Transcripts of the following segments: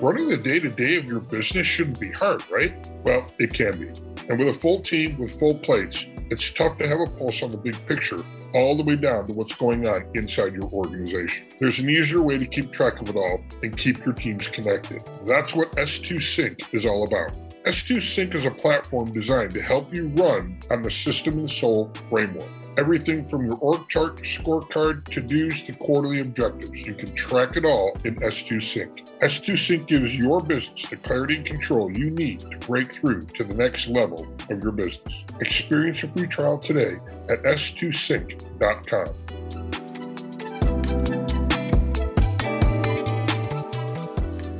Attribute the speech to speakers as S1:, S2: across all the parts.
S1: Running the day to day of your business shouldn't be hard, right? Well, it can be. And with a full team with full plates, it's tough to have a pulse on the big picture all the way down to what's going on inside your organization. There's an easier way to keep track of it all and keep your teams connected. That's what S2 Sync is all about. S2 Sync is a platform designed to help you run on the System and Soul framework. Everything from your org chart, scorecard, to dos, to quarterly objectives. You can track it all in S2 Sync. S2 Sync gives your business the clarity and control you need to break through to the next level of your business. Experience a free trial today at s2sync.com.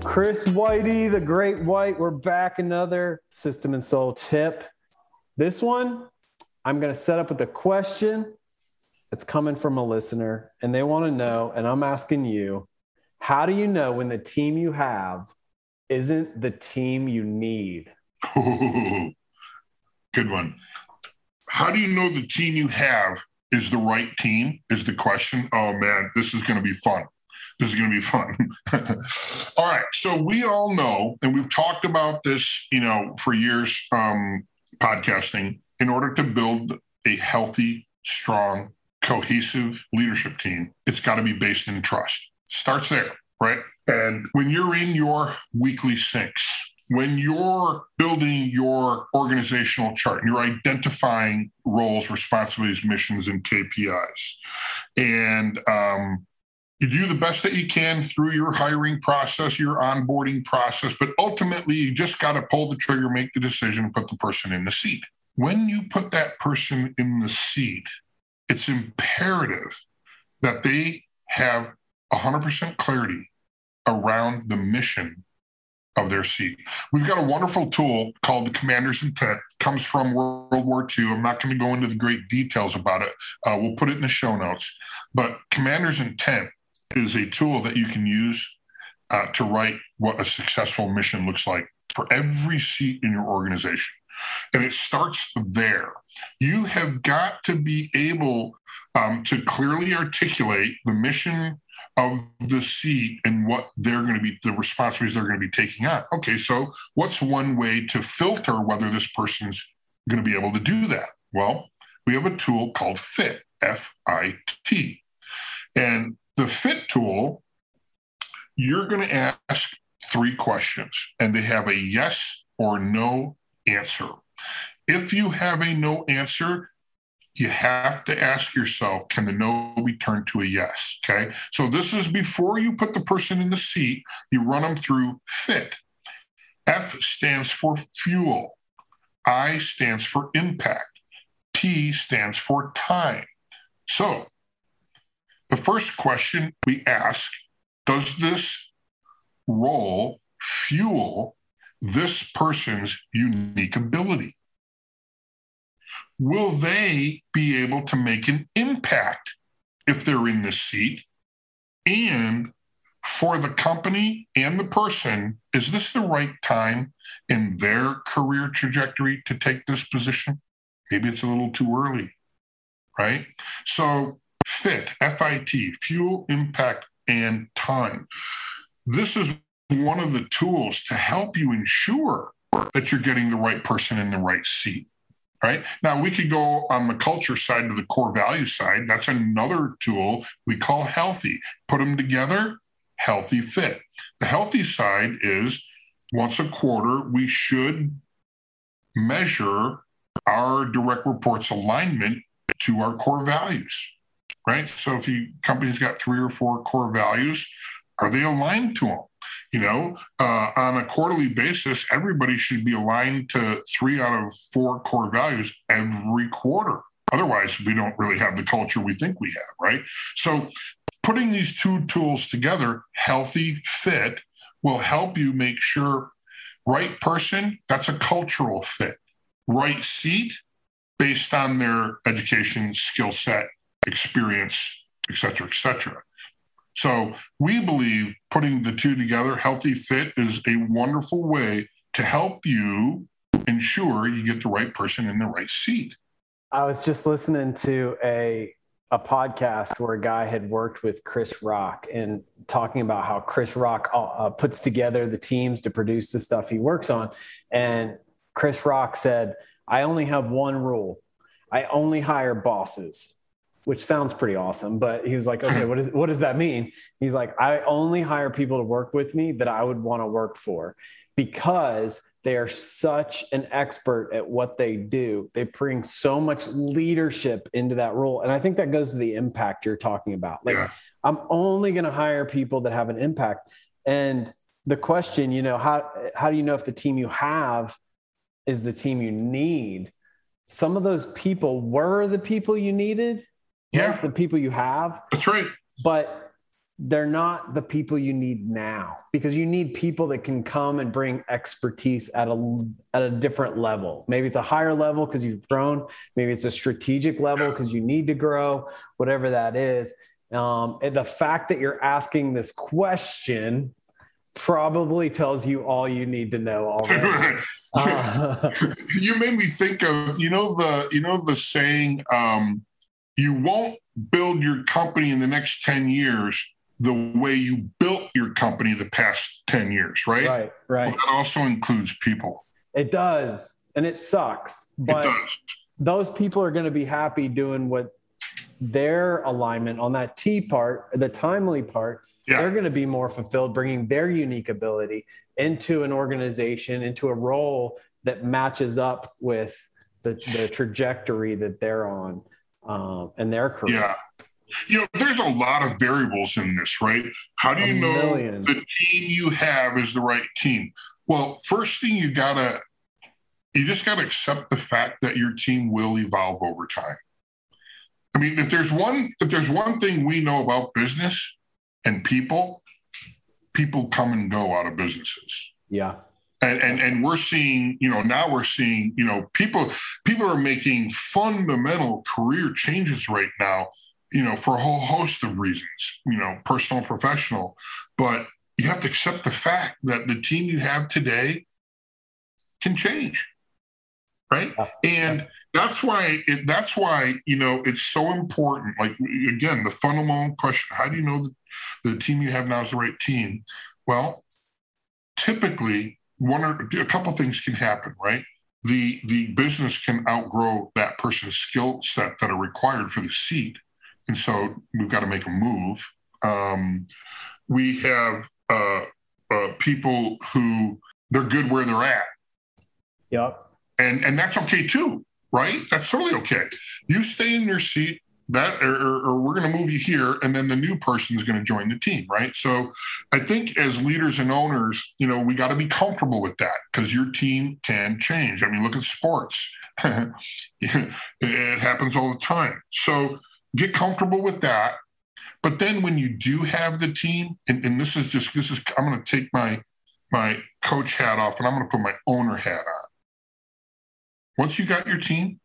S2: Chris Whitey, the great white. We're back another System and Soul tip. This one I'm going to set up with a question that's coming from a listener, and they want to know, and I'm asking you, how do you know when the team you have isn't the team you need?
S1: Good one. How do you know the team you have is the right team? Is the question. Oh man, this is going to be fun. This is going to be fun. all right. So we all know, and we've talked about this, you know, for years, um, podcasting in order to build a healthy, strong, cohesive leadership team, it's got to be based in trust. Starts there, right? And when you're in your weekly syncs, when you're building your organizational chart and you're identifying roles, responsibilities, missions, and KPIs, and um, you do the best that you can through your hiring process, your onboarding process, but ultimately you just got to pull the trigger, make the decision, put the person in the seat when you put that person in the seat, it's imperative that they have 100% clarity around the mission of their seat. We've got a wonderful tool called the Commander's Intent. Comes from World War II. I'm not going to go into the great details about it. Uh, we'll put it in the show notes. But Commander's Intent is a tool that you can use uh, to write what a successful mission looks like for every seat in your organization. And it starts there. You have got to be able um, to clearly articulate the mission of the seat and what they're going to be, the responsibilities they're going to be taking on. Okay, so what's one way to filter whether this person's going to be able to do that? Well, we have a tool called FIT, F I T. And the FIT tool, you're going to ask three questions, and they have a yes or no answer. If you have a no answer, you have to ask yourself can the no be turned to a yes? Okay. So this is before you put the person in the seat, you run them through FIT. F stands for fuel, I stands for impact, T stands for time. So the first question we ask does this role fuel this person's unique ability? Will they be able to make an impact if they're in this seat? And for the company and the person, is this the right time in their career trajectory to take this position? Maybe it's a little too early, right? So, FIT, F I T, fuel, impact, and time. This is one of the tools to help you ensure that you're getting the right person in the right seat. Right now, we could go on the culture side to the core value side. That's another tool we call healthy. Put them together, healthy fit. The healthy side is once a quarter, we should measure our direct reports alignment to our core values. Right. So if you company's got three or four core values, are they aligned to them? You know, uh, on a quarterly basis, everybody should be aligned to three out of four core values every quarter. Otherwise, we don't really have the culture we think we have, right? So, putting these two tools together, healthy fit, will help you make sure right person, that's a cultural fit. Right seat, based on their education, skill set, experience, et cetera, et cetera. So we believe putting the two together, Healthy Fit, is a wonderful way to help you ensure you get the right person in the right seat.
S2: I was just listening to a a podcast where a guy had worked with Chris Rock and talking about how Chris Rock uh, uh, puts together the teams to produce the stuff he works on. And Chris Rock said, I only have one rule I only hire bosses, which sounds pretty awesome. But he was like, okay, mm. what, is, what does that mean? He's like, I only hire people to work with me that I would want to work for because they are such an expert at what they do. They bring so much leadership into that role. And I think that goes to the impact you're talking about. Like, yeah. I'm only going to hire people that have an impact. And the question, you know, how, how do you know if the team you have is the team you need? Some of those people were the people you needed.
S1: Yeah.
S2: The people you have.
S1: That's right.
S2: But they're not the people you need now because you need people that can come and bring expertise at a at a different level. Maybe it's a higher level because you've grown. Maybe it's a strategic level because you need to grow. Whatever that is, um, and the fact that you're asking this question probably tells you all you need to know already.
S1: uh, you made me think of you know the you know the saying um, you won't build your company in the next 10 years the way you built your company the past 10 years, right?
S2: Right, right. Well,
S1: that also includes people.
S2: It does. And it sucks. But it those people are going to be happy doing what their alignment on that T part, the timely part, yeah. they're going to be more fulfilled, bringing their unique ability into an organization, into a role that matches up with the, the trajectory that they're on um, and their career.
S1: Yeah. You know, there's a lot of variables in this, right? How do you know million. the team you have is the right team? Well, first thing you gotta, you just gotta accept the fact that your team will evolve over time. I mean, if there's one, if there's one thing we know about business and people, people come and go out of businesses.
S2: Yeah.
S1: And, and and we're seeing you know now we're seeing you know people people are making fundamental career changes right now you know, for a whole host of reasons, you know, personal, professional. But you have to accept the fact that the team you have today can change, right? And that's why it, that's why you know it's so important. Like again, the fundamental question: How do you know that the team you have now is the right team? Well, typically, one or a couple things can happen, right? The the business can outgrow that person's skill set that are required for the seat and so we've got to make a move. Um, we have uh, uh, people who they're good where they're at.
S2: Yep.
S1: And and that's okay too, right? That's totally okay. You stay in your seat. That or, or, we're going to move you here, and then the new person is going to join the team, right? So, I think as leaders and owners, you know, we got to be comfortable with that because your team can change. I mean, look at sports; it happens all the time. So, get comfortable with that. But then when you do have the team, and, and this is just this is I'm going to take my my coach hat off and I'm going to put my owner hat on. Once you got your team,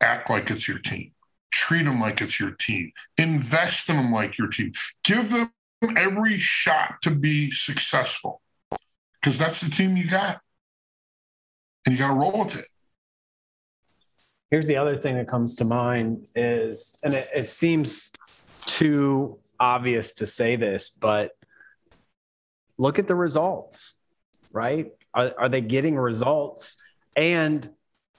S1: act like it's your team. Treat them like it's your team. Invest in them like your team. Give them every shot to be successful because that's the team you got. And you got to roll with it
S2: here's the other thing that comes to mind is, and it, it seems too obvious to say this, but look at the results, right? Are, are they getting results? And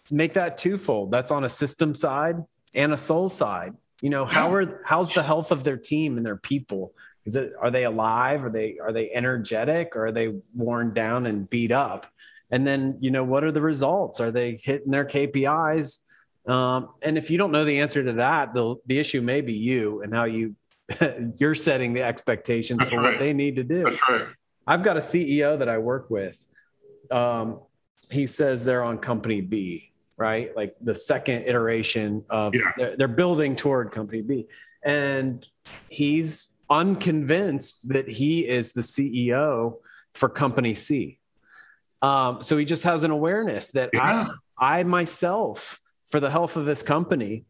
S2: make that twofold. That's on a system side and a soul side. You know, how are how's the health of their team and their people? Is it are they alive? Are they are they energetic or are they worn down and beat up? And then, you know, what are the results? Are they hitting their KPIs? Um, and if you don't know the answer to that, the the issue may be you and how you you're setting the expectations That's for right. what they need to do.
S1: That's right.
S2: I've got a CEO that I work with. Um, he says they're on company B, right? Like the second iteration of yeah. they're, they're building toward company B, and he's unconvinced that he is the CEO for company C. Um, so he just has an awareness that yeah. I, I myself for the health of this company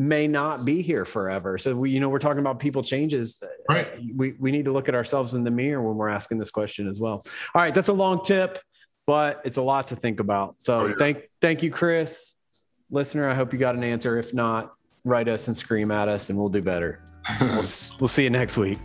S2: may not be here forever. So we, you know, we're talking about people changes.
S1: Right.
S2: We we need to look at ourselves in the mirror when we're asking this question as well. All right, that's a long tip, but it's a lot to think about. So oh, yeah. thank thank you, Chris. Listener, I hope you got an answer. If not, write us and scream at us, and we'll do better. we'll, we'll see you next week.